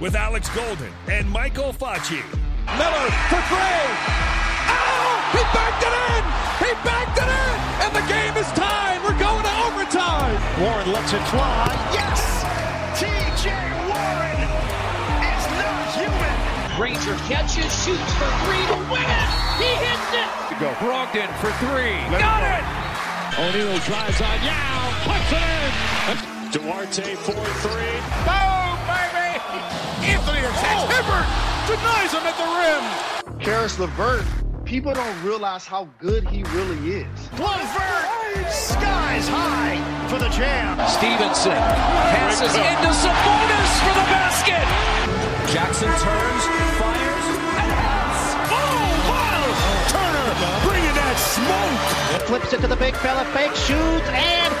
with Alex Golden and Michael Facci. Miller for three. Oh, he backed it in. He backed it in. And the game is tied. We're going to overtime. Warren lets it fly. Yes. TJ Warren is not human. Granger catches, shoots for three to win it. He hits it. Go. Brogdon for three. Let Got it. it. O'Neal drives on Yao. Puts it in. Duarte for three. Boom, baby. Anthony attacks. Oh. Hibbert denies him at the rim. Caris LeVert, people don't realize how good he really is. Levert skies high for the jam. Stephenson passes into Sabonis for the basket. Jackson turns, fires, and hits. Oh, wow. Turner bringing that smoke. Flips it to the big fella, fake shoots, and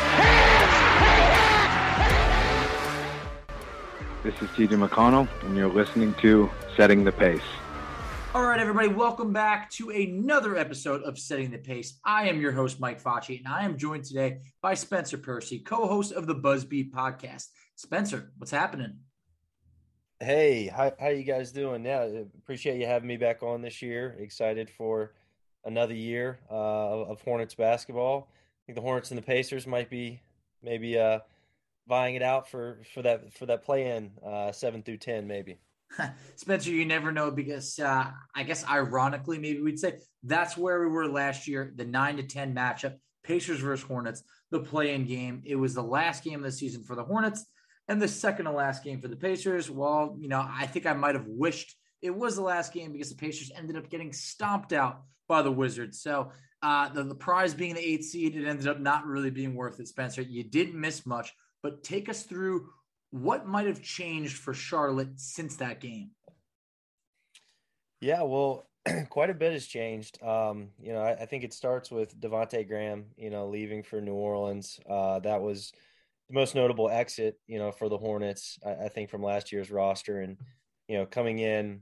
This is TJ McConnell, and you're listening to Setting the Pace. All right, everybody, welcome back to another episode of Setting the Pace. I am your host, Mike Facci, and I am joined today by Spencer Percy, co host of the BuzzBeat podcast. Spencer, what's happening? Hey, how how you guys doing? Yeah, appreciate you having me back on this year. Excited for another year uh, of, of Hornets basketball. I think the Hornets and the Pacers might be maybe uh, vying it out for for that for that play in uh, seven through ten, maybe. Spencer, you never know because uh, I guess ironically, maybe we'd say that's where we were last year the nine to 10 matchup, Pacers versus Hornets, the play in game. It was the last game of the season for the Hornets and the second to last game for the Pacers. Well, you know, I think I might have wished it was the last game because the Pacers ended up getting stomped out by the Wizards. So uh, the, the prize being the eighth seed, it ended up not really being worth it, Spencer. You didn't miss much, but take us through what might have changed for Charlotte since that game. Yeah, well, quite a bit has changed. Um, you know, I, I, think it starts with Devonte Graham, you know, leaving for New Orleans. Uh, that was the most notable exit, you know, for the Hornets, I, I, think, from last year's roster. And, you know, coming in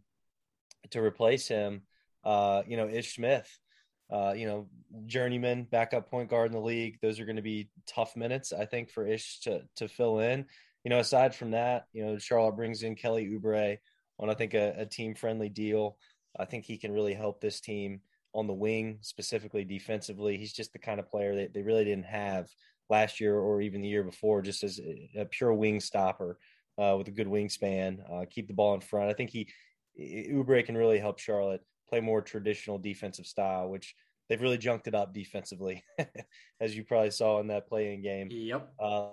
to replace him, uh, you know, Ish Smith, uh, you know, journeyman backup point guard in the league. Those are going to be tough minutes, I think, for Ish to to fill in. You know, aside from that, you know, Charlotte brings in Kelly Oubre on I think a, a team friendly deal. I think he can really help this team on the wing, specifically defensively. He's just the kind of player that they really didn't have last year or even the year before, just as a pure wing stopper uh, with a good wingspan, uh, keep the ball in front. I think he Oubre can really help Charlotte play more traditional defensive style, which they've really junked it up defensively, as you probably saw in that play-in game. Yep. Uh,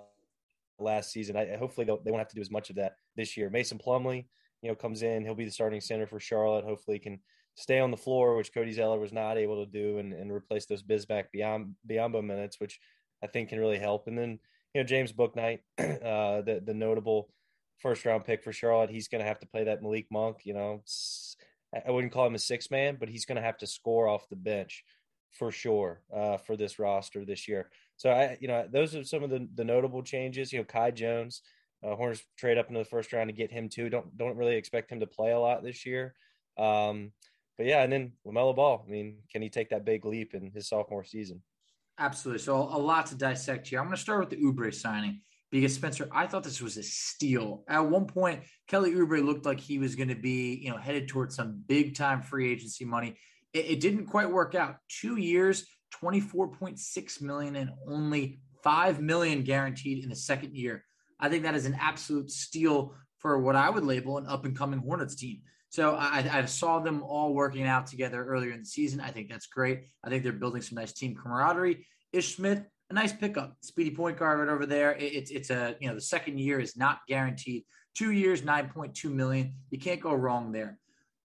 last season. I, hopefully they won't have to do as much of that this year. Mason Plumlee, you know, comes in. He'll be the starting center for Charlotte. Hopefully, he can stay on the floor, which Cody Zeller was not able to do, and, and replace those Bismack Biyombo minutes, which I think can really help. And then, you know, James Bouknight, uh, the the notable first round pick for Charlotte, he's going to have to play that Malik Monk. You know, I wouldn't call him a six man, but he's going to have to score off the bench for sure uh, for this roster this year. So I, you know, those are some of the, the notable changes. You know, Kai Jones, uh, Hornets trade up into the first round to get him too. Don't don't really expect him to play a lot this year. Um, but yeah, and then Lamelo Ball. I mean, can he take that big leap in his sophomore season? Absolutely. So a lot to dissect here. I'm going to start with the Oubre signing because Spencer, I thought this was a steal. At one point, Kelly Oubre looked like he was going to be, you know, headed towards some big time free agency money. It, it didn't quite work out. Two years, 24.6 million, and only five million guaranteed in the second year. I think that is an absolute steal for what I would label an up and coming Hornets team. So I, I, saw them all working out together earlier in the season. I think that's great. I think they're building some nice team camaraderie. Ish Smith, a nice pickup, speedy point guard right over there. It, it's it's a you know the second year is not guaranteed. Two years, nine point two million. You can't go wrong there.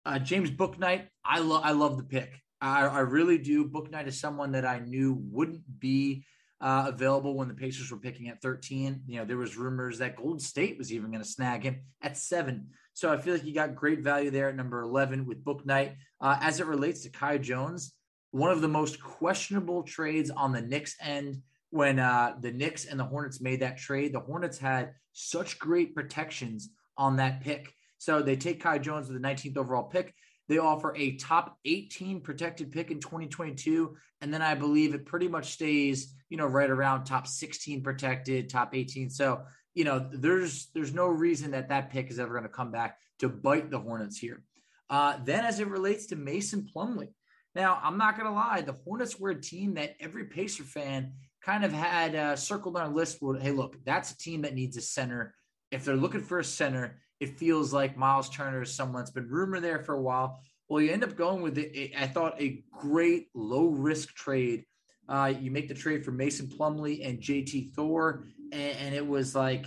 Uh, James Bouknight, I love I love the pick. I, I really do. Bouknight is someone that I knew wouldn't be uh, available when the Pacers were picking at 13. You know, there was rumors that Golden State was even going to snag him at seven. So I feel like you got great value there at number 11 with Bouknight. Uh, as it relates to Kai Jones, one of the most questionable trades on the Knicks end when uh, the Knicks and the Hornets made that trade. The Hornets had such great protections on that pick. So they take Kai Jones with the 19th overall pick. They offer a top 18 protected pick in 2022. And then I believe it pretty much stays, you know, right around top 16 protected, top 18. So, you know, there's there's no reason that that pick is ever going to come back to bite the Hornets here. Uh, then as it relates to Mason Plumlee, now I'm not going to lie, the Hornets were a team that every Pacer fan kind of had uh, circled on a list. Where, hey, look, that's a team that needs a center. If they're looking for a center, it feels like Miles Turner is someone that's been rumored there for a while. Well, you end up going with it. I thought a great low risk trade. Uh, you make the trade for Mason Plumlee and JT Thor, and, and, it was like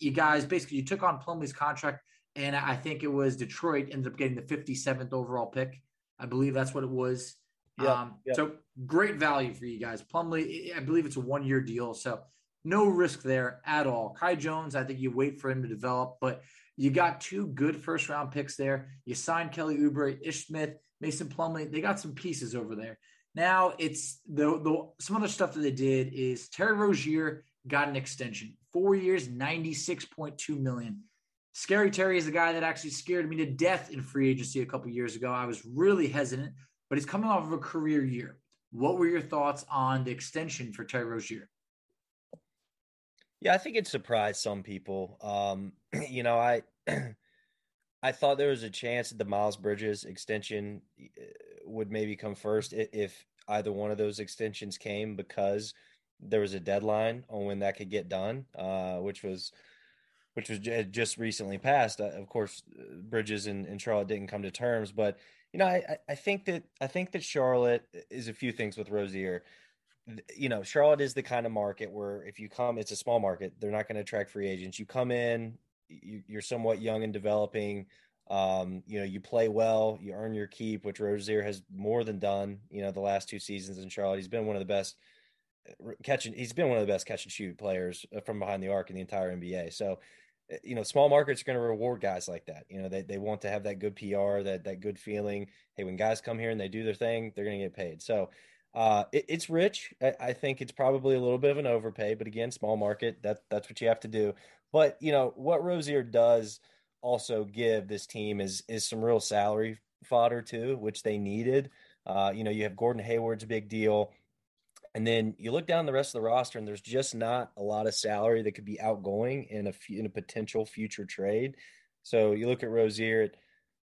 you guys basically you took on Plumlee's contract, and I think it was Detroit ended up getting the 57th overall pick. I believe that's what it was. Yeah, um, yeah. So great value for you guys. Plumlee, I believe it's a one year deal, so no risk there at all. Kai Jones, I think you wait for him to develop, but you got two good first round picks there. You signed Kelly Oubre, Ish Smith, Mason Plumlee. They got some pieces over there. Now it's the, the some other stuff that they did is Terry Rozier got an extension, four years, ninety six point two million. Scary Terry is the guy that actually scared me to death in free agency a couple years ago. I was really hesitant, but he's coming off of a career year. What were your thoughts on the extension for Terry Rozier? Yeah, I think it surprised some people. Um, you know, I I thought there was a chance that the Miles Bridges extension eh, would maybe come first if either one of those extensions came because there was a deadline on when that could get done, uh, which was which was just recently passed. Uh, of course, Bridges and, and, Charlotte didn't come to terms, but you know, I, I think that I think that Charlotte is a few things with Rozier you know, Charlotte is the kind of market where if you come, it's a small market. They're not going to attract free agents. You come in, you, are somewhat young and developing. Um, you know, you play well, you earn your keep, which Rozier has more than done. You know, the last two seasons in Charlotte, he's been one of the best uh, catching. He's been one of the best catch and shoot players uh, from behind the arc in the entire NBA. So, uh, you know, small markets are going to reward guys like that. You know, they they want to have that good PR, that that good feeling. Hey, when guys come here and they do their thing, they're going to get paid. So uh, it, it's rich. I, I, think it's probably a little bit of an overpay, but again, small market. That that's what you have to do. But you know what Rozier does also give this team is is some real salary fodder too, which they needed. Uh, you know, you have Gordon Hayward's big deal. And then you look down the rest of the roster, and there's just not a lot of salary that could be outgoing in a in a potential future trade. So you look at Rozier at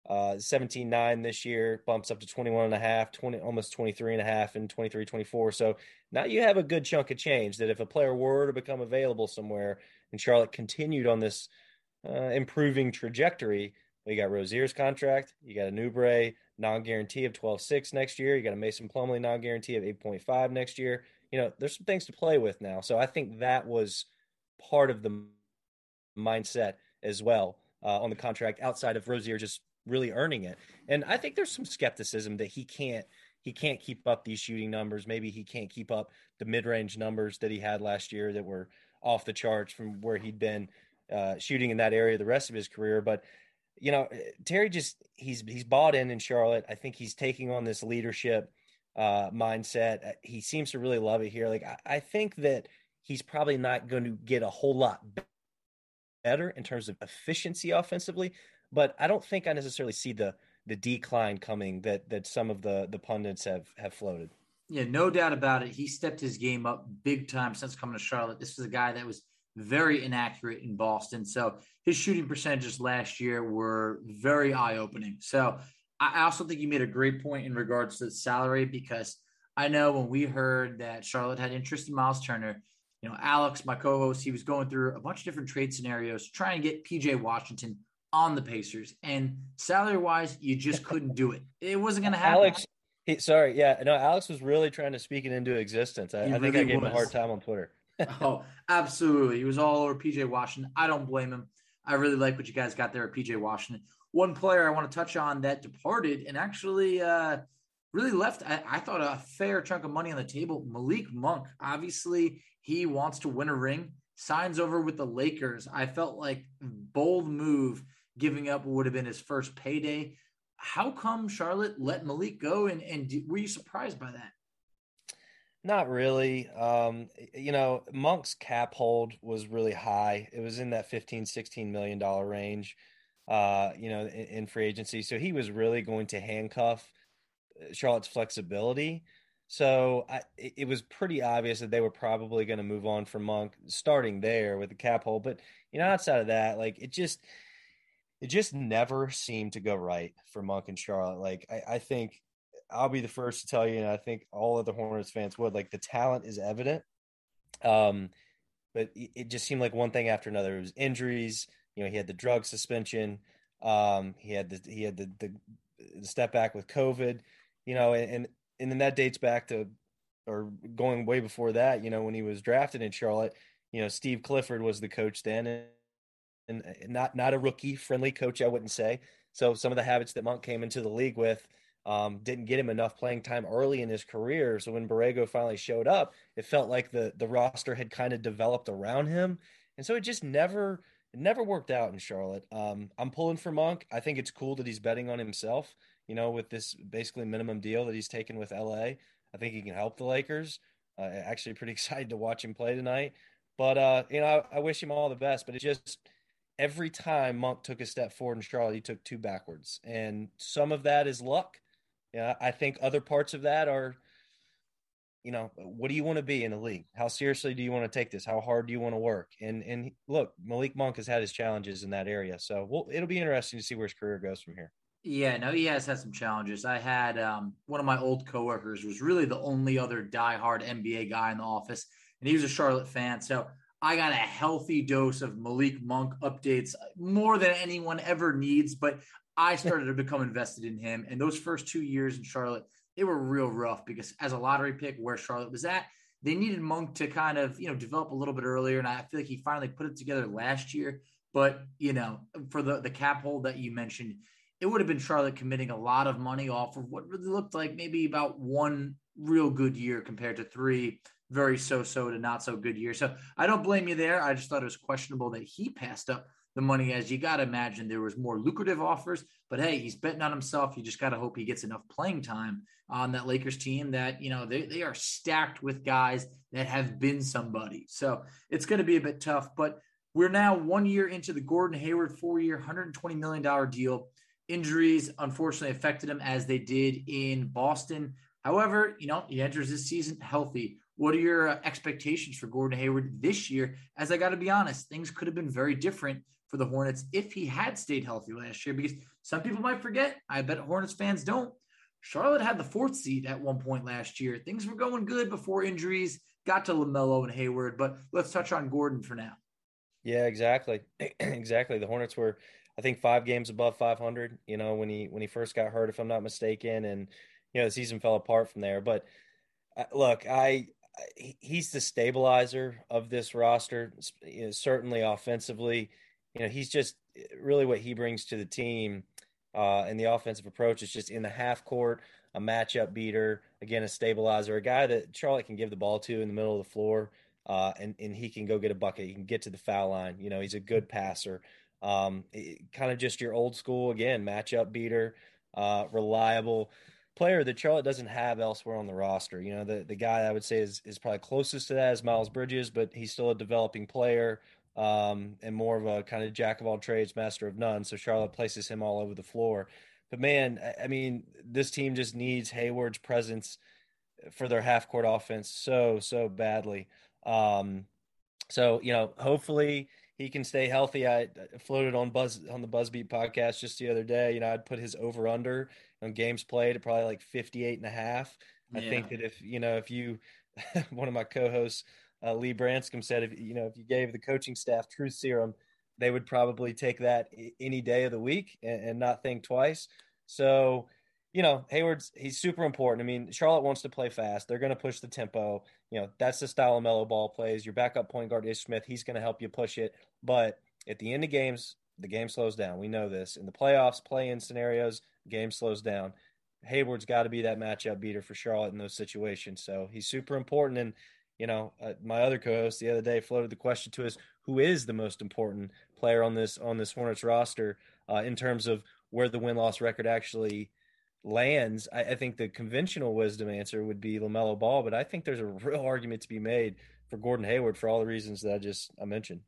uh, 17 9 this year bumps up to 21 and a half 20 almost 23 and a half and 23 24 so now you have a good chunk of change that if a player were to become available somewhere and charlotte continued on this uh, improving trajectory we got rozier's contract you got a Oubre non-guarantee of 12-6 next year you got a mason plumlee non-guarantee of 8.5 next year you know there's some things to play with now so i think that was part of the mindset as well uh, on the contract outside of rozier just really earning it. And I think there's some skepticism that he can't he can't keep up these shooting numbers. Maybe he can't keep up the mid-range numbers that he had last year that were off the charts from where he'd been uh, shooting in that area the rest of his career. But you know, Terry just he's he's bought in in Charlotte. I think he's taking on this leadership uh, mindset. Uh, he seems to really love it here. Like I, I think that he's probably not going to get a whole lot better in terms of efficiency offensively, but I don't think I necessarily see the the decline coming that that some of the the pundits have have floated. Yeah, no doubt about it. He stepped his game up big time since coming to Charlotte. This was a guy that was very inaccurate in Boston. So his shooting percentages last year were very eye opening. So I also think you made a great point in regards to the salary because I know when we heard that Charlotte had interest in Miles Turner, you know, Alex, my co-host, he was going through a bunch of different trade scenarios trying to get PJ Washington on the Pacers. And salary wise, you just couldn't do it. It wasn't going to happen. Alex, he, sorry, yeah, no, Alex was really trying to speak it into existence. I, I think really I gave was. him a hard time on Twitter. Oh, absolutely. He was all over PJ Washington. I don't blame him. I really like what you guys got there at PJ Washington. One player I want to touch on that departed and actually uh, really left, I, I, thought, a fair chunk of money on the table. Malik Monk. Obviously, he wants to win a ring, signs over with the Lakers. I felt like bold move giving up would have been his first payday. How come Charlotte let Malik go? And, and were you surprised by that? Not really. Um, you know, Monk's cap hold was really high. It was in that 15, 16 million dollar range, uh, you know, in, in, free agency. So he was really going to handcuff uh, Charlotte's flexibility. So I, it was pretty obvious that they were probably going to move on from Monk starting there with the cap hold. But, you know, outside of that, like it just, it just never seemed to go right for Monk and Charlotte. Like I, I think I'll be the first to tell you, and I think all other Hornets fans would. Like the talent is evident, um, but it just seemed like one thing after another. It was injuries. You know, he had the drug suspension. Um, he had the he had the, the, the step back with COVID. You know, and and then that dates back to, or going way before that. You know, when he was drafted in Charlotte. You know, Steve Clifford was the coach then, and, and not not a rookie friendly coach, I wouldn't say. So some of the habits that Monk came into the league with um, didn't get him enough playing time early in his career. So when Borrego finally showed up, it felt like the the roster had kind of developed around him, and so it just never it never worked out in Charlotte. Um, I'm pulling for Monk. I think it's cool that he's betting on himself. You know, with this basically minimum deal that he's taken with LA, I think he can help the Lakers. Uh, actually, pretty excited to watch him play tonight. But uh, you know, I, I wish him all the best. But it just every time Monk took a step forward in Charlotte, he took two backwards, and some of that is luck yeah, I think other parts of that are, you know, what do you want to be in the league? How seriously do you want to take this? How hard do you want to work? And and look, Malik Monk has had his challenges in that area, so we'll, it'll be interesting to see where his career goes from here. Yeah, no, he has had some challenges. I had um, one of my old coworkers was really the only other diehard NBA guy in the office, and he was a Charlotte fan. So I got a healthy dose of Malik Monk updates, more than anyone ever needs. But I started to become invested in him. And those first two years in Charlotte, they were real rough because as a lottery pick, where Charlotte was at, they needed Monk to kind of, you know, develop a little bit earlier. And I feel like he finally put it together last year. But, you know, for the, the cap hold that you mentioned, it would have been Charlotte committing a lot of money off of what really looked like maybe about one real good year compared to three very so-so to not so good years. So I don't blame you there. I just thought it was questionable that he passed up the money as you got to imagine there was more lucrative offers but hey he's betting on himself. You just got to hope he gets enough playing time on that lakers team that you know they, they are stacked with guys that have been somebody. So it's going to be a bit tough but we're now one year into the gordon hayward four year 120 million dollar deal. Injuries unfortunately affected him as they did in boston. However you know he enters this season healthy. What are your uh, expectations for Gordon Hayward this year? As I got to be honest, things could have been very different for the Hornets if he had stayed healthy last year, because some people might forget. I bet Hornets fans don't. Charlotte had the fourth seed at one point last year. Things were going good before injuries got to LaMelo and Hayward, but let's touch on Gordon for now. Yeah, exactly. exactly. The Hornets were, I think, five games above 500, you know, when he, when he first got hurt, if I'm not mistaken. And, you know, the season fell apart from there. But uh, look, I, he's the stabilizer of this roster, certainly offensively you know, he's just really what he brings to the team uh, in the offensive approach is just in the half court, a matchup beater, again, a stabilizer, a guy that Charlotte can give the ball to in the middle of the floor, uh, and, and he can go get a bucket. He can get to the foul line. You know, he's a good passer. Um, kind of just your old school, again, matchup beater, uh, reliable player that Charlotte doesn't have elsewhere on the roster. You know, the, the guy I would say is, is probably closest to that is Miles Bridges, but he's still a developing player um, and more of a kind of jack of all trades, master of none. So Charlotte places him all over the floor. But man, I mean, this team just needs Hayward's presence for their half court offense so so badly. Um, so you know, hopefully he can stay healthy. I floated on Buzz on the Buzzbeat podcast just the other day. You know, I'd put his over under on games played at probably like 58 and a half. Yeah. I think that if you know if you one of my co-hosts uh, Lee Branscombe said if you know if you gave the coaching staff truth serum, they would probably take that any day of the week and, and not think twice. So you know, Hayward's he's super important. I mean, Charlotte wants to play fast. They're going to push the tempo. You know, that's the style of Melo ball plays. Your backup point guard Ish Smith, he's going to help you push it. But at the end of games, the game slows down. We know this. In the playoffs, play-in scenarios, game slows down. Hayward's got to be that matchup beater for Charlotte in those situations. So he's super important. And you know, uh, my other co-host the other day floated the question to us: Who is the most important player on this on this Hornets roster uh, in terms of where the win-loss record actually? lands, I, I, think the conventional wisdom answer would be LaMelo Ball, but I think there's a real argument to be made for Gordon Hayward for all the reasons that I just I mentioned.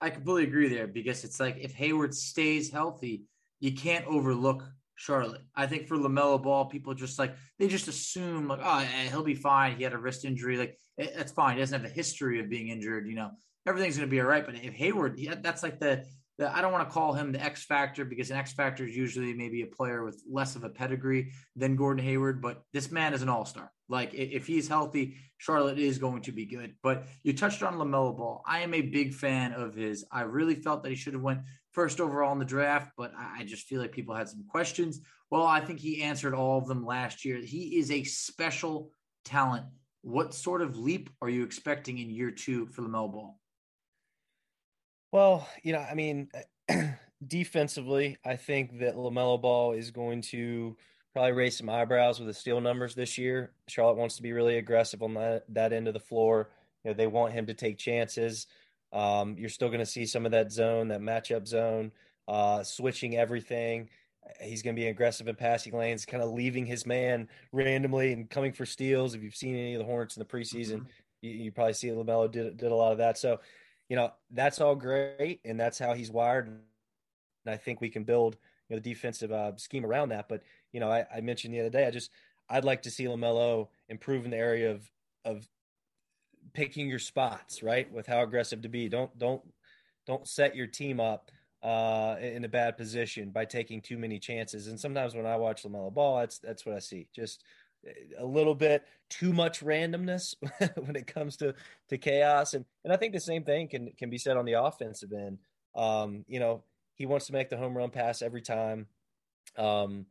I completely agree there because it's like if Hayward stays healthy, you can't overlook Charlotte. I think for LaMelo Ball, people just like they just assume like, oh, eh, he'll be fine. He had a wrist injury, like eh, that's fine. He doesn't have a history of being injured. You know, everything's going to be all right. But if Hayward, that's like the I don't want to call him the X factor because an X factor is usually maybe a player with less of a pedigree than Gordon Hayward, but this man is an all star. Like if he's healthy, Charlotte is going to be good. But you touched on Lamelo Ball. I am a big fan of his. I really felt that he should have went first overall in the draft, but I just feel like people had some questions. Well, I think he answered all of them last year. He is a special talent. What sort of leap are you expecting in year two for Lamelo Ball? Well, you know, I mean, defensively, I think that LaMelo Ball is going to probably raise some eyebrows with the steal numbers this year. Charlotte wants to be really aggressive on that, that end of the floor. You know, they want him to take chances. Um, you're still going to see some of that zone, that matchup zone, uh, switching everything. He's going to be aggressive in passing lanes, kind of leaving his man randomly and coming for steals. If you've seen any of the Hornets in the preseason, mm-hmm. you, you, probably see LaMelo did, did a lot of that. So you know, that's all great, and that's how he's wired. And I think we can build you know the defensive uh, scheme around that. But you know, I, I, mentioned the other day, I just I'd like to see Lamelo improve in the area of of picking your spots right with how aggressive to be. Don't don't don't set your team up uh, in a bad position by taking too many chances. And sometimes when I watch Lamelo Ball, that's that's what I see. Just a little bit too much randomness when it comes to to chaos and and I think the same thing can can be said on the offensive end. Um, you know, he wants to make the home run pass every time. Um,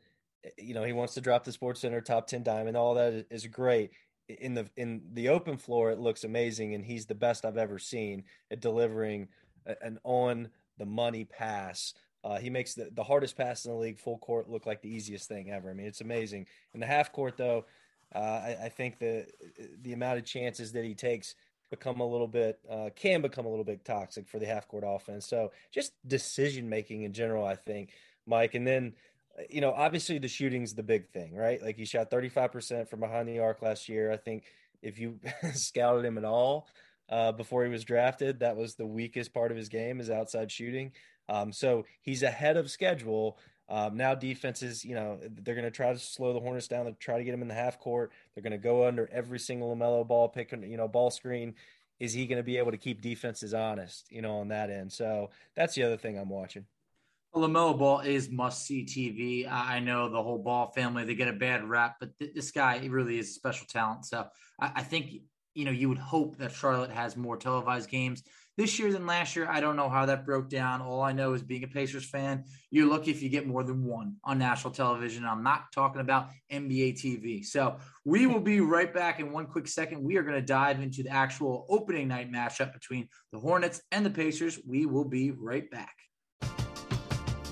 you know, he wants to drop the Sports Center top 10 diamond. All that is great. In the in the open floor, it looks amazing, and he's the best I've ever seen at delivering an on the money pass uh, he makes the, the hardest pass in the league full court look like the easiest thing ever. I mean, it's amazing. In the half court, though, uh, I, I, think the the amount of chances that he takes become a little bit uh, can become a little bit toxic for the half court offense. So just decision making in general, I think, Mike. And then you know, obviously the shooting's the big thing, right? Like he shot 35% from behind the arc last year. I think if you scouted him at all uh, before he was drafted, that was the weakest part of his game is outside shooting. Um, so he's ahead of schedule. Um, now defenses, you know, they're going to try to slow the Hornets down. They try to get him in the half court. They're going to go under every single Lamelo ball pick, you know, ball screen. Is he going to be able to keep defenses honest, you know, on that end? So that's the other thing I'm watching. Lamelo Ball is must see TV. I know the whole Ball family they get a bad rap, but th- this guy really is a special talent. So I, I think you know you would hope that Charlotte has more televised games this year than last year. I don't know how that broke down. All I know is being a Pacers fan, you're lucky if you get more than one on national television. I'm not talking about NBA TV. So we will be right back in one quick second. We are going to dive into the actual opening night matchup between the Hornets and the Pacers. We will be right back.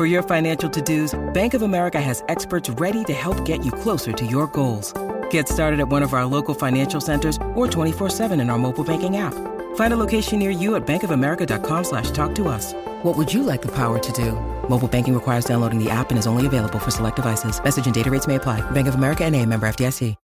For your financial to-dos, Bank of America has experts ready to help get you closer to your goals. Get started at one of our local financial centers or 24-7 in our mobile banking app. Find a location near you at bankofamerica.com slash talk to us. What would you like the power to do? Mobile banking requires downloading the app and is only available for select devices. Message and data rates may apply. Bank of America and a member FDIC.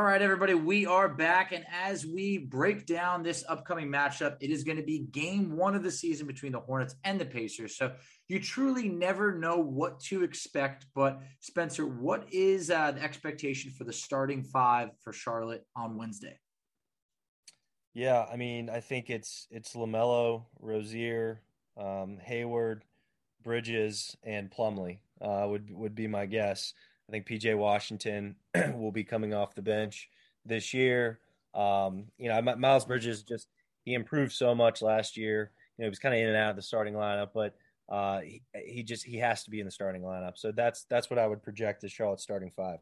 All right, everybody, we are back. And as we break down this upcoming matchup, it is going to be game one of the season between the Hornets and the Pacers. So you truly never know what to expect. But Spencer, what is uh, the expectation for the starting five for Charlotte on Wednesday? Yeah, I mean, I think it's it's Lamelo, Rozier, um, Hayward, Bridges, and Plumlee uh, would would be my guess. I think PJ Washington will be coming off the bench this year. Um, you know, Miles Bridges just he improved so much last year. You know, he was kind of in and out of the starting lineup, but uh, he, he just he has to be in the starting lineup. So that's that's what I would project as Charlotte's starting five.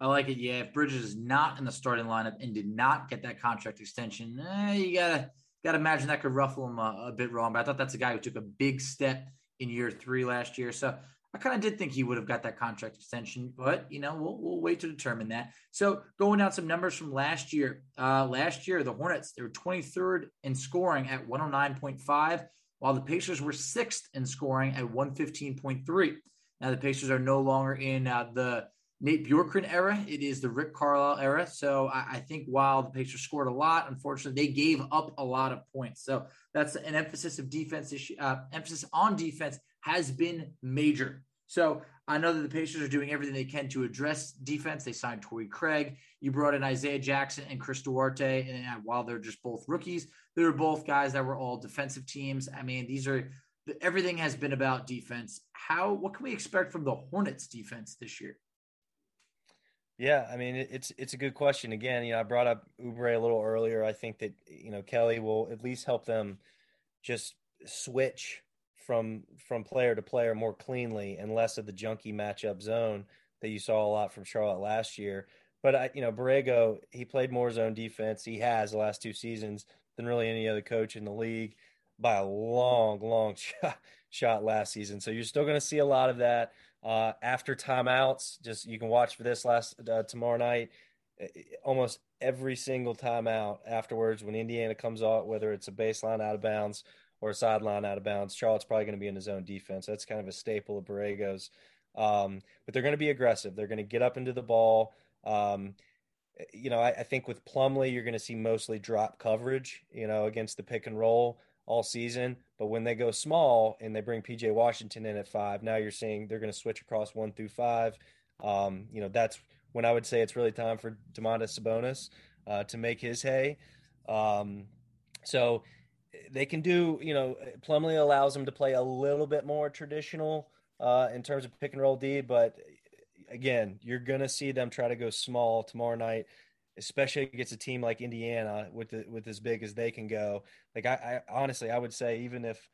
I like it. Yeah, if Bridges is not in the starting lineup and did not get that contract extension, eh, you gotta gotta imagine that could ruffle him a, a, bit wrong. But I thought that's a guy who took a big step in year three last year. So I kind of did think he would have got that contract extension, but you know, we'll, we'll wait to determine that. So going down some numbers from last year, uh, last year, the Hornets, they were 23rd in scoring at 109.5, while the Pacers were sixth in scoring at 115.3. Now the Pacers are no longer in uh, the Nate Bjorkgren era. It is the Rick Carlisle era. So I, I, think while the Pacers scored a lot, unfortunately, they gave up a lot of points. So that's an emphasis of defense issue, uh, emphasis on defense has been major. So I know that the Pacers are doing everything they can to address defense. They signed Torrey Craig. You brought in Isaiah Jackson and Chris Duarte. And while they're just both rookies, they were both guys that were all defensive teams. I mean, these are everything has been about defense. How what can we expect from the Hornets defense this year? Yeah, I mean it's it's a good question. Again, you know, I brought up Oubre a little earlier. I think that you know Kelly will at least help them just switch from from player to player more cleanly and less of the junky matchup zone that you saw a lot from Charlotte last year. But I, you know, Borrego, he played more zone defense. He has the last two seasons than really any other coach in the league by a long, long shot, shot last season. So you're still going to see a lot of that uh, after timeouts. Just you can watch for this last uh, tomorrow night. Almost every single timeout afterwards, when Indiana comes out, whether it's a baseline out of bounds or a sideline out of bounds. Charlotte's probably going to be in his own defense. That's kind of a staple of Borrego's. Um, but they're going to be aggressive. They're going to get up into the ball. Um, you know, I, I, think with Plumlee, you're going to see mostly drop coverage, you know, against the pick and roll all season. But when they go small and they bring PJ Washington in at five, now you're seeing they're going to switch across one through five. Um, you know, that's when I would say it's really time for Domantas Sabonis uh, to make his hay. Um, so they can do, you know, Plumlee allows them to play a little bit more traditional uh, in terms of pick and roll D, but again, you're to see them try to go small tomorrow night, especially against a team like Indiana with the, with as big as they can go. Like I, I honestly, I would say even if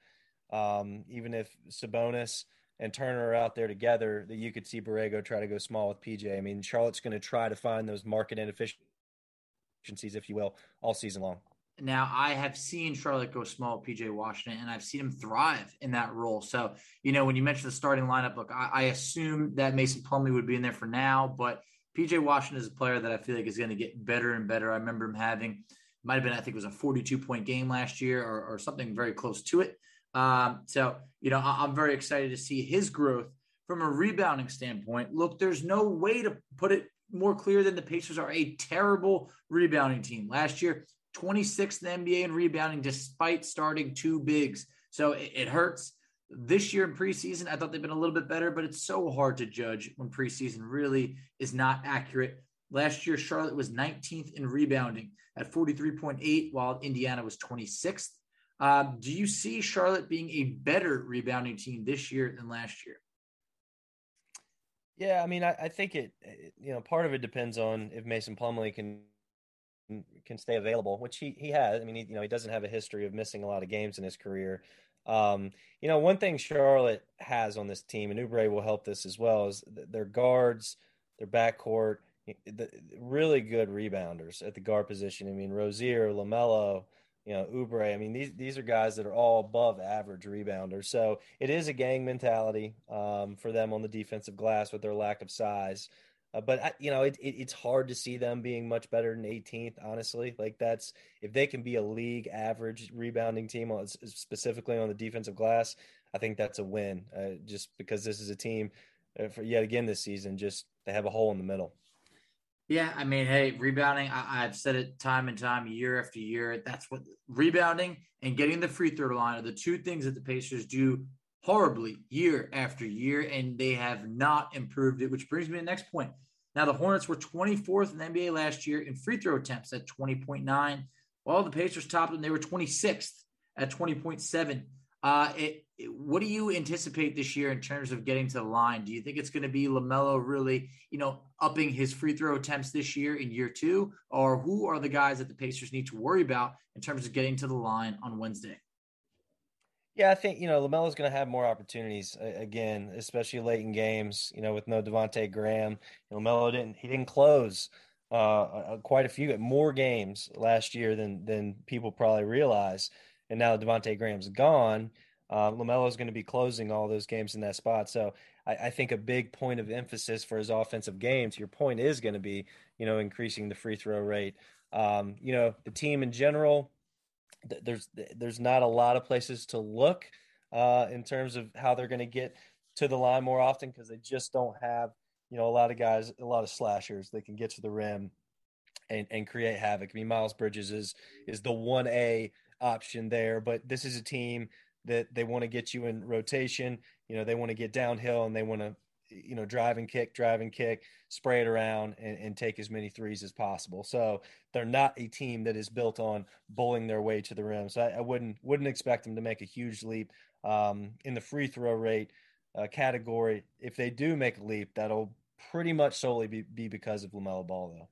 um, even if Sabonis and Turner are out there together, that you could see Borrego try to go small with PJ. I mean, Charlotte's going to try to find those market inefficiencies, if you will, all season long. Now, I have seen Charlotte go small PJ Washington, and I've seen him thrive in that role. So, you know, when you mentioned the starting lineup, look, I, I assume that Mason Plumlee would be in there for now, but PJ Washington is a player that I feel like is going to get better and better. I remember him having, might have been, I think it was a 42 point game last year or, or something very close to it. Um, so, you know, I, I'm very excited to see his growth from a rebounding standpoint. Look, there's no way to put it more clear than the Pacers are a terrible rebounding team. Last year, 26th in NBA in rebounding despite starting two bigs. So it, it hurts. This year in preseason, I thought they've been a little bit better, but it's so hard to judge when preseason really is not accurate. Last year, Charlotte was 19th in rebounding at 43.8, while Indiana was 26th. Um, do you see Charlotte being a better rebounding team this year than last year? Yeah, I mean, I, I think it, you know, part of it depends on if Mason Plumlee can can stay available, which he he has. I mean, he, you know, he doesn't have a history of missing a lot of games in his career. Um, you know, one thing Charlotte has on this team, and Oubre will help this as well, is their guards, their backcourt, the, really good rebounders at the guard position. I mean, Rozier, Lamelo, you know, Oubre. I mean, these these are guys that are all above average rebounders. So it is a gang mentality um, for them on the defensive glass with their lack of size. Uh, but you know, it, it, it's hard to see them being much better than 18th. Honestly, like that's if they can be a league average rebounding team, on, specifically on the defensive glass, I think that's a win. Uh, just because this is a team uh, for yet again this season, just they have a hole in the middle. Yeah, I mean, hey, rebounding, I, have said it time and time, year after year. That's what rebounding and getting the free throw line are the two things that the Pacers do horribly year after year, and they have not improved it, which brings me to the next point. Now, the Hornets were 24th in the NBA last year in free throw attempts at 20.9, while the Pacers topped them, they were 26th at 20.7. Uh, it, it, what do you anticipate this year in terms of getting to the line? Do you think it's going to be Lamelo really, you know, upping his free throw attempts this year in year two, or who are the guys that the Pacers need to worry about in terms of getting to the line on Wednesday? Yeah, I think you know Lamelo's going to have more opportunities again, especially late in games. You know, with no Devonte Graham, Lamelo didn't he didn't close uh, quite a few more games last year than than people probably realize and now Devonte Graham's gone, uh, Lamelo is going to be closing all those games in that spot. So I, I, think a big point of emphasis for his offensive game, to your point, is going to be you know increasing the free throw rate. Um, you know the team in general. Th- there's there's not a lot of places to look uh, in terms of how they're going to get to the line more often because they just don't have you know a lot of guys, a lot of slashers that can get to the rim and, and create havoc. I mean, Miles Bridges is is the one A option there. But this is a team that they want to get you in rotation. You know, they want to get downhill and they want to, you know, drive and kick, drive and kick, spray it around and, and take as many threes as possible. So they're not a team that is built on bowling their way to the rim. So I, I wouldn't wouldn't expect them to make a huge leap um, in the free throw rate uh, category. If they do make a leap, that'll pretty much solely be, be because of Lamelo Ball, though.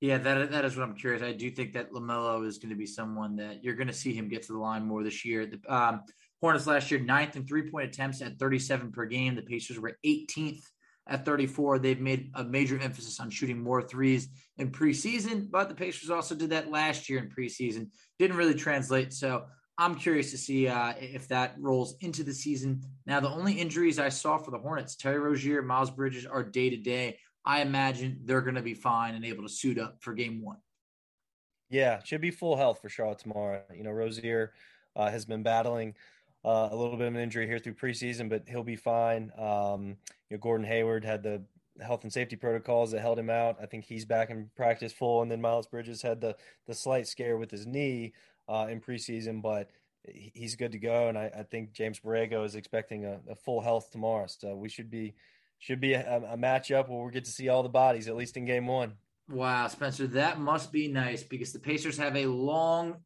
Yeah, that that is what I'm curious. I do think that Lamelo is going to be someone that you're going to see him get to the line more this year. The um, Hornets last year ninth in three point attempts at 37 per game. The Pacers were 18th at 34. They've made a major emphasis on shooting more threes in preseason, but the Pacers also did that last year in preseason. Didn't really translate. So I'm curious to see uh, if that rolls into the season. Now, the only injuries I saw for the Hornets, Terry Rozier, Miles Bridges are day to day. I imagine they're going to be fine and able to suit up for game one. Yeah, should be full health for Charlotte tomorrow. You know, Rozier uh, has been battling uh, a little bit of an injury here through preseason, but he'll be fine. Um, you know, Gordon Hayward had the health and safety protocols that held him out. I think he's back in practice full, and then Miles Bridges had the the slight scare with his knee uh, in preseason, but he's good to go. And I, I think James Borrego is expecting a, a, full health tomorrow, so we should be should be a, a matchup where we get to see all the bodies, at least in game one. Wow, Spencer, that must be nice because the Pacers have a long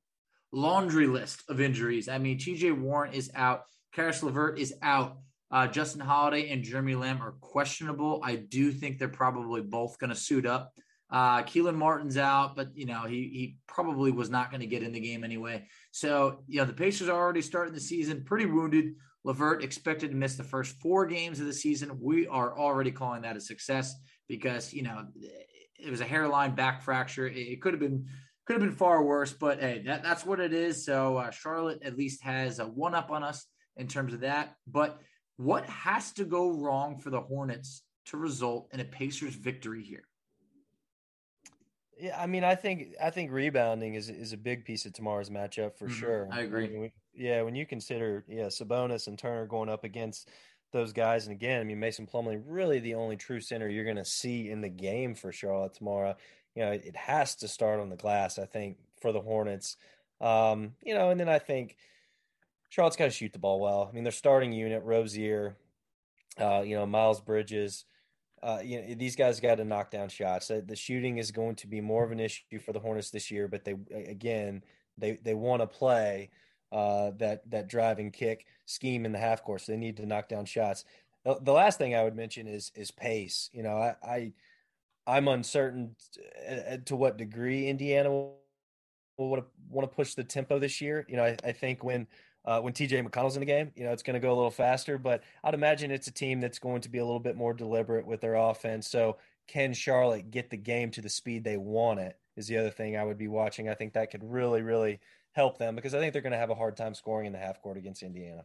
laundry list of injuries. I mean, TJ Warren is out, Caris LeVert is out, uh, Justin Holiday and Jeremy Lamb are questionable. I do think they're probably both going to suit up. Uh, Kelan Martin's out, but you know he he probably was not going to get in the game anyway. So you know the Pacers are already starting the season pretty wounded. LeVert expected to miss the first four games of the season. We are already calling that a success because you know it was a hairline back fracture. It could have been could have been far worse, but hey, that, that's what it is. So uh, Charlotte at least has a one up on us in terms of that. But what has to go wrong for the Hornets to result in a Pacers victory here? Yeah, I mean, I think I think rebounding is is a big piece of tomorrow's matchup for mm-hmm. sure. I agree. I mean, yeah, when you consider yeah Sabonis and Turner going up against those guys, and again, I mean Mason Plumlee, really the only true center you're going to see in the game for Charlotte tomorrow. You know, it has to start on the glass, I think, for the Hornets. Um, you know, and then I think Charlotte's got to shoot the ball well. I mean, their starting unit, Rozier, uh, you know, Miles Bridges, uh, you know, these guys got to knock down shots. The shooting is going to be more of an issue for the Hornets this year, but they again they they want to play uh, that that drive and kick scheme in the half court. They need to knock down shots. The, the last thing I would mention is is pace. You know, I, I am uncertain to what degree Indiana will want to want to push the tempo this year. You know, I, I think when uh, when TJ McConnell's in the game, you know, it's going to go a little faster. But I'd imagine it's a team that's going to be a little bit more deliberate with their offense. So can Charlotte get the game to the speed they want it? Is the other thing I would be watching. I think that could really, really help them because I think they're going to have a hard time scoring in the half court against Indiana.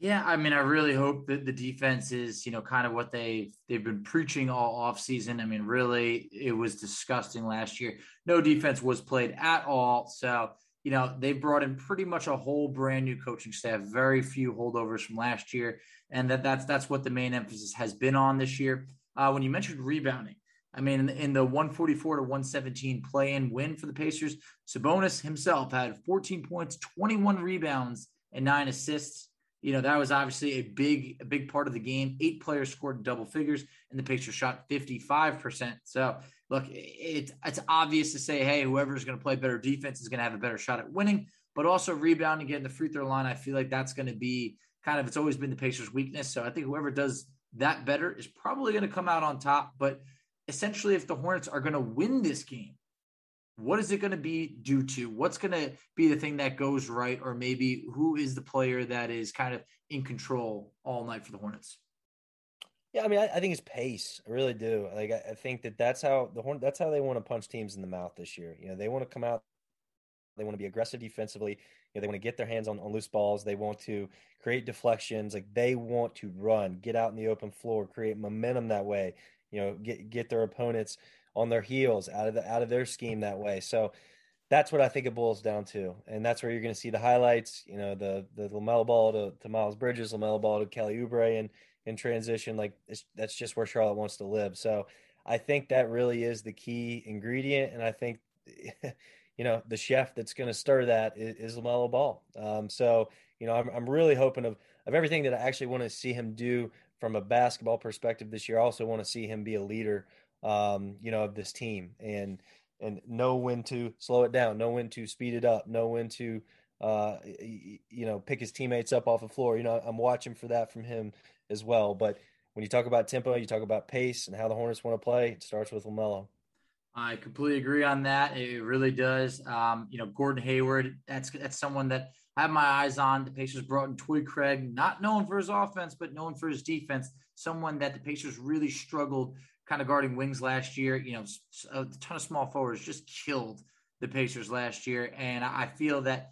Yeah, I mean, I really hope that the defense is, you know, kind of what they they've been preaching all off season. I mean, really, it was disgusting last year. No defense was played at all. So, you know, they brought in pretty much a whole brand new coaching staff, very few holdovers from last year, and that that's that's what the main emphasis has been on this year. Uh, when you mentioned rebounding, I mean, in the, in the 144 to 117 play in win for the Pacers, Sabonis himself had 14 points, 21 rebounds, and nine assists you know, that was obviously a big, a big part of the game. Eight players scored double figures, and the Pacers shot 55%. So, look, it, it's obvious to say, hey, whoever's going to play better defense is going to have a better shot at winning, but also rebounding, getting the free throw line. I feel like that's going to be kind of, it's always been the Pacers' weakness. So, I think whoever does that better is probably going to come out on top. But essentially, if the Hornets are going to win this game, what is it going to be due to? What's going to be the thing that goes right, or maybe who is the player that is kind of in control all night for the Hornets? Yeah, I mean, I, I think it's pace. I really do. Like, I, I, think that that's how the Horn. That's how they want to punch teams in the mouth this year. You know, they want to come out. They want to be aggressive defensively. You know, they want to get their hands on, on loose balls. They want to create deflections. Like they want to run, get out in the open floor, create momentum that way. You know, get get their opponents on their heels out of the out of their scheme that way. So that's what I think it boils down to, and that's where you're going to see the highlights. You know, the the LaMelo Ball to, to Miles Bridges, LaMelo Ball to Kelly Oubre, and in transition, like that's just where Charlotte wants to live. So I think that really is the key ingredient, and I think. you know the chef that's going to stir that is, is LaMelo Ball. Um, so you know I'm, I'm really hoping of of everything that I actually want to see him do from a basketball perspective this year. I also want to see him be a leader um, you know, of this team and and know when to slow it down, know when to speed it up, know when to uh, you know pick his teammates up off the floor. You know, I'm watching for that from him as well. But when you talk about tempo, you talk about pace and how the Hornets want to play. It starts with LaMelo. I completely agree on that. It really does. Um, you know, Gordon Hayward. That's that's someone that I have my eyes on. The Pacers brought in Torrey Craig, not known for his offense, but known for his defense. Someone that the Pacers really struggled kind of guarding wings last year. You know, a ton of small forwards just killed the Pacers last year. And I feel that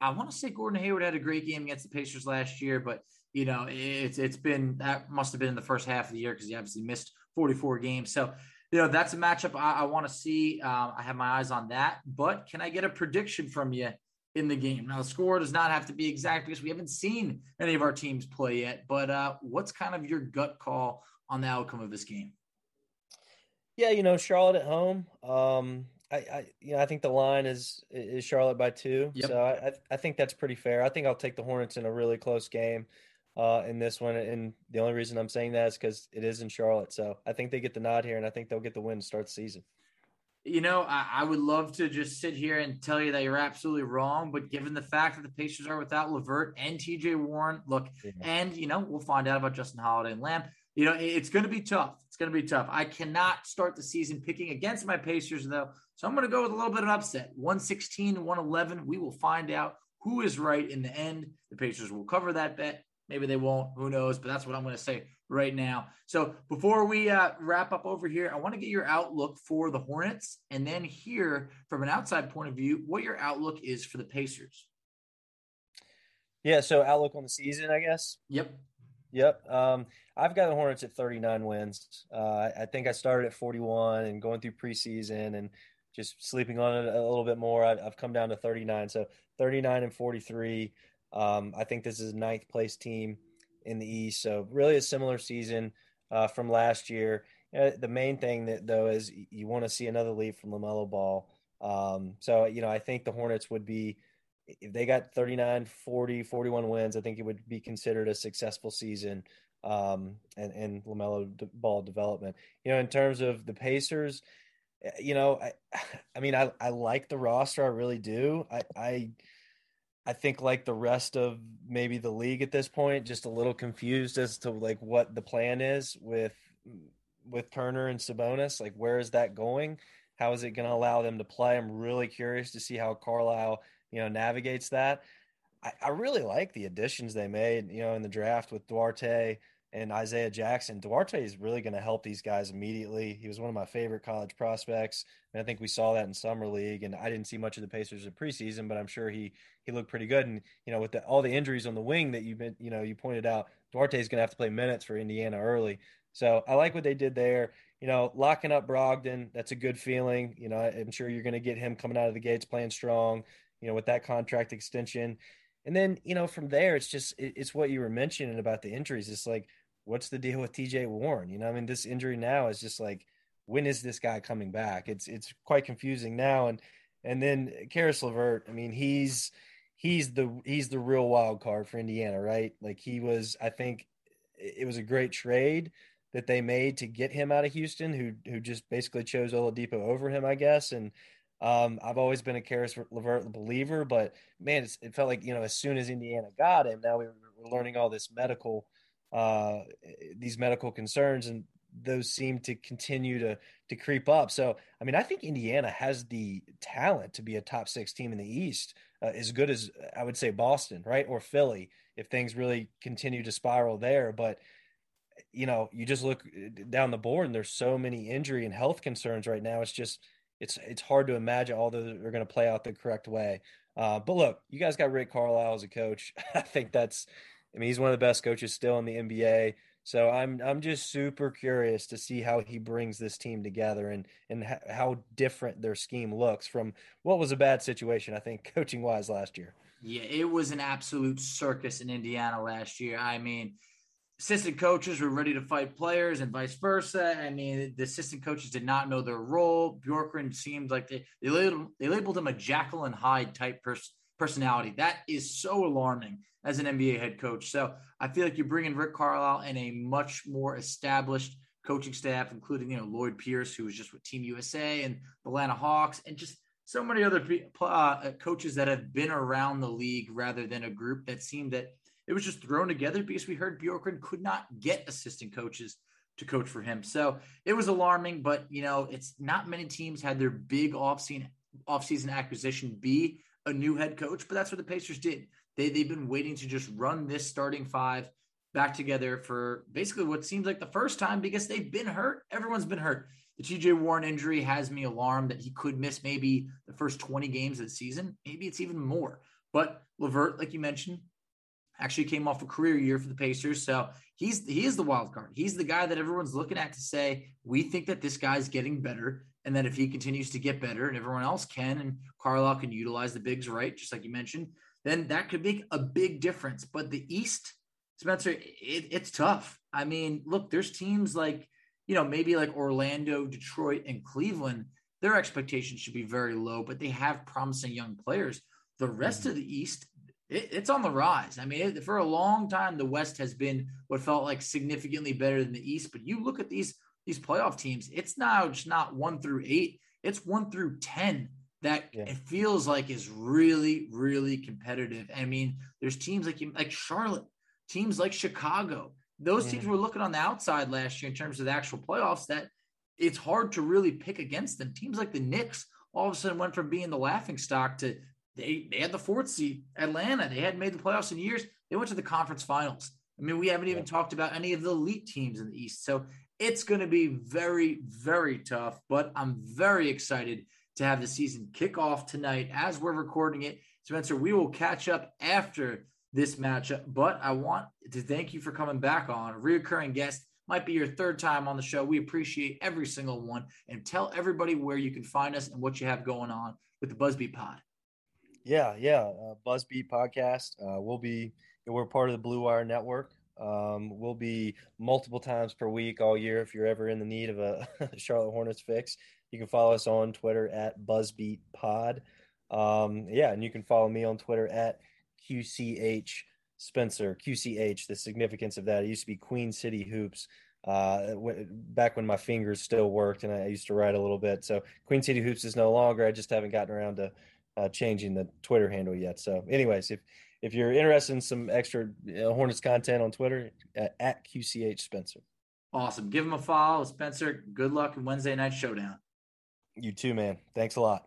I want to say Gordon Hayward had a great game against the Pacers last year, but you know, it's it's been that must have been in the first half of the year because he obviously missed 44 games. So, you know, that's a matchup I, I want to see. Um, I have my eyes on that. But can I get a prediction from you in the game? Now, the score does not have to be exact because we haven't seen any of our teams play yet. But uh, what's kind of your gut call on the outcome of this game? Yeah, you know, Charlotte at home. Um, I, I, you know, I think the line is is Charlotte by two. Yep. So I, I think that's pretty fair. I think I'll take the Hornets in a really close game uh, in this one. And the only reason I'm saying that is because it is in Charlotte. So I think they get the nod here, and I think they'll get the win to start the season. You know, I, I, would love to just sit here and tell you that you're absolutely wrong, but given the fact that the Pacers are without LeVert and TJ Warren, look, yeah. and you know, we'll find out about Justin Holiday and Lamb you know, it's going to be tough. It's going to be tough. I cannot start the season picking against my Pacers, though. So I'm going to go with a little bit of an upset 116, 111. We will find out who is right in the end. The Pacers will cover that bet. Maybe they won't. Who knows? But that's what I'm going to say right now. So before we uh, wrap up over here, I want to get your outlook for the Hornets and then hear from an outside point of view what your outlook is for the Pacers. Yeah. So outlook on the season, I guess. Yep. Yep. Um, I've got the Hornets at 39 wins. Uh, I think I started at 41 and going through preseason and just sleeping on it a little bit more. I've, I've come down to 39. So 39 and 43. Um, I think this is a ninth place team in the East. So really a similar season uh, from last year. Uh, the main thing that though is you want to see another lead from LaMelo Ball. Um, so you know I think the Hornets would be if they got 39, 40, 41 wins, I think it would be considered a successful season um, and, and LaMelo Ball development. You know, in terms of the Pacers, eh, you know, I, I mean, I, I like the roster. I really do. I, I, I think like the rest of maybe the league at this point, just a little confused as to like what the plan is with with Turner and Sabonis. Like, where is that going? How is it going to allow them to play? I'm really curious to see how Carlisle, you know, navigates that. I, I really like the additions they made, you know, in the draft with Duarte and Isaiah Jackson. Duarte is really going to help these guys immediately. He was one of my favorite college prospects, and I think we saw that in summer league. And I didn't see much of the Pacers in preseason, but I'm sure he he looked pretty good. And you know, with the, all the injuries on the wing that you've been, you know, you pointed out, Duarte is going to have to play minutes for Indiana early. So I like what they did there. You know, locking up Brogdon, that's a good feeling. You know, I'm sure you're going to get him coming out of the gates playing strong. You know, with that contract extension. And then, you know, from there, it's just it's what you were mentioning about the injuries. It's like, what's the deal with TJ Warren? You know, I mean, this injury now is just like, when is this guy coming back? It's it's quite confusing now. And and then Caris LeVert, I mean, he's he's the he's the real wild card for Indiana, right? Like he was, I think it was a great trade that they made to get him out of Houston, who who just basically chose Oladipo over him, I guess. And um, I've always been a Caris LeVert believer, but man, it felt like you know as soon as Indiana got him, now we were, learning all this medical, uh, these medical concerns, and those seem to continue to to creep up. So, I mean, I think Indiana has the talent to be a top six team in the East, uh, as good as I would say Boston, right, or Philly, if things really continue to spiral there. But you know, you just look down the board, and there's so many injury and health concerns right now. It's just it's it's hard to imagine all those are going to play out the correct way. Uh, but look, you guys got Rick Carlisle as a coach. I think that's, I mean, he's one of the best coaches still in the NBA. So I'm I'm just super curious to see how he brings this team together and and how different their scheme looks from what was a bad situation I think coaching wise last year. Yeah, it was an absolute circus in Indiana last year. I mean, assistant coaches were ready to fight players and vice versa. I mean, the assistant coaches did not know their role. Bjorkgren seemed like they they labeled, they labeled him a Jekyll and Hyde type person personality. That is so alarming as an NBA head coach. So I feel like you're bringing Rick Carlisle and a much more established coaching staff, including you know Lloyd Pierce, who was just with Team USA and the Atlanta Hawks, and just so many other uh, coaches that have been around the league rather than a group that seemed that it was just thrown together because we heard Bjorkgren could not get assistant coaches to coach for him. So it was alarming, but you know, it's not many teams had their big offseason offseason acquisition be a new head coach, but that's what the Pacers did. They they've been waiting to just run this starting five back together for basically what seems like the first time because they've been hurt. Everyone's been hurt. The TJ Warren injury has me alarmed that he could miss maybe the first 20 games of the season. Maybe it's even more. But LeVert, like you mentioned, actually came off a career year for the Pacers. So he's he is the wild card. He's the guy that everyone's looking at to say, we think that this guy's getting better. And that if he continues to get better and everyone else can, and Carlisle can utilize the bigs right, just like you mentioned, then that could make a big difference. But the East, Spencer, it, it's tough. I mean, look, there's teams like, you know, maybe like Orlando, Detroit, and Cleveland. Their expectations should be very low, but they have promising young players. The rest mm-hmm. of the East, it, it's on the rise. I mean, it, for a long time, the West has been what felt like significantly better than the East. But you look at these these playoff teams; it's now just not one through eight; it's one through ten that yeah. it feels like is really, really competitive. I mean, there's teams like like Charlotte, teams like Chicago. Those yeah. teams were looking on the outside last year in terms of the actual playoffs. That it's hard to really pick against them. Teams like the Knicks all of a sudden went from being the laughing stock to they, they had the fourth seed. Atlanta, they hadn't made the playoffs in years. They went to the conference finals. I mean, we haven't even talked about any of the elite teams in the East. So it's going to be very, very tough, but I'm very excited to have the season kick off tonight as we're recording it. Spencer, we will catch up after this matchup, but I want to thank you for coming back on. A reoccurring guest might be your third time on the show. We appreciate every single one and tell everybody where you can find us and what you have going on with the Buzz Beat Pod. Yeah, yeah. Uh, Buzz Beat podcast. Uh, we'll be we're part of the Blue Wire Network. Um, we'll be multiple times per week all year. If you're ever in the need of a Charlotte Hornets fix, you can follow us on Twitter at Buzzbeat Pod. Um, yeah, and you can follow me on Twitter at QCH Spencer, QCH. The significance of that, it used to be Queen City Hoops. Uh, back when my fingers still worked and I used to write a little bit. So Queen City Hoops is no longer. I just haven't gotten around to uh, changing the Twitter handle yet. So, anyways, if if you're interested in some extra uh, Hornets content on Twitter, uh, at QCH Spencer. Awesome. Give him a follow, Spencer. Good luck in Wednesday night showdown. You too, man. Thanks a lot.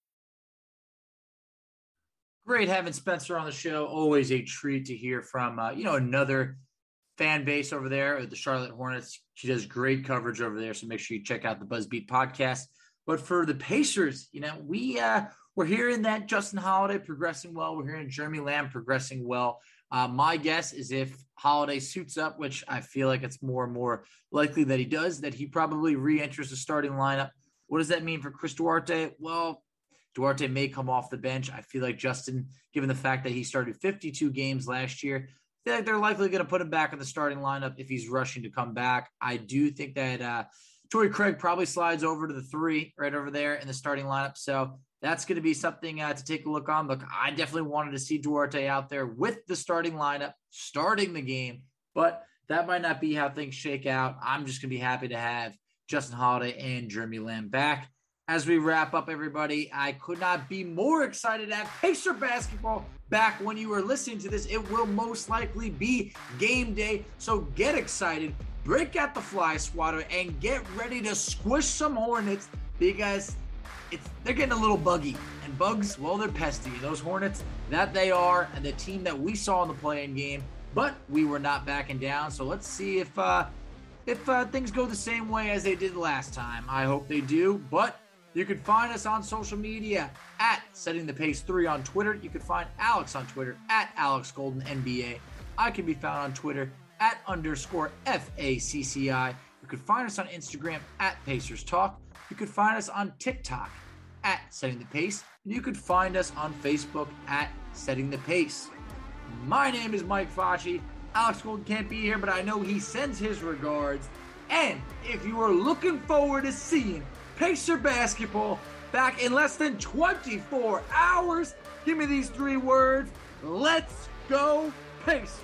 Great having Spencer on the show. Always a treat to hear from, uh, you know, another fan base over there at the Charlotte Hornets. She does great coverage over there. So make sure you check out the Buzz Beat podcast. But for the Pacers, you know, we, uh, we're hearing that Justin Holiday progressing well. We're hearing Jeremy Lamb progressing well. Uh, my guess is if Holiday suits up, which I feel like it's more and more likely that he does, that he probably re-enters the starting lineup. What does that mean for Chris Duarte? Well, Duarte may come off the bench. I feel like Justin, given the fact that he started 52 games last year, I feel like they're likely going to put him back in the starting lineup if he's rushing to come back. I do think that uh, Torrey Craig probably slides over to the three right over there in the starting lineup. So that's going to be something uh, to take a look on. Look, I definitely wanted to see Duarte out there with the starting lineup, starting the game, but that might not be how things shake out. I'm just going to be happy to have Justin Holiday and Jeremy Lamb back as we wrap up, everybody, I could not be more excited at Pacer basketball back when you are listening to this. It will most likely be game day. So get excited, break out the fly swatter, and get ready to squish some hornets because it's they're getting a little buggy. And bugs, well, they're pesty. Those hornets, that they are, and the team that we saw in the play-in game, but we were not backing down. So let's see if uh if uh, things go the same way as they did last time. I hope they do, but you can find us on social media at Setting the Pace 3 on Twitter. You can find Alex on Twitter at Alex Golden NBA. I can be found on Twitter at underscore FACCI. You can find us on Instagram at Pacers Talk. You can find us on TikTok at Setting the Pace. And you can find us on Facebook at Setting the Pace. My name is Mike Facci. Alex Golden can't be here, but I know he sends his regards. And if you are looking forward to seeing Pacer basketball back in less than 24 hours. Give me these three words. Let's go, Pacers.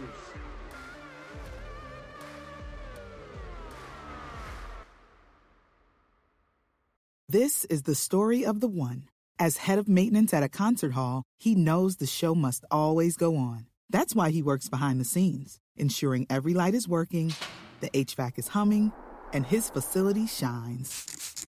This is the story of the one. As head of maintenance at a concert hall, he knows the show must always go on. That's why he works behind the scenes, ensuring every light is working, the HVAC is humming, and his facility shines.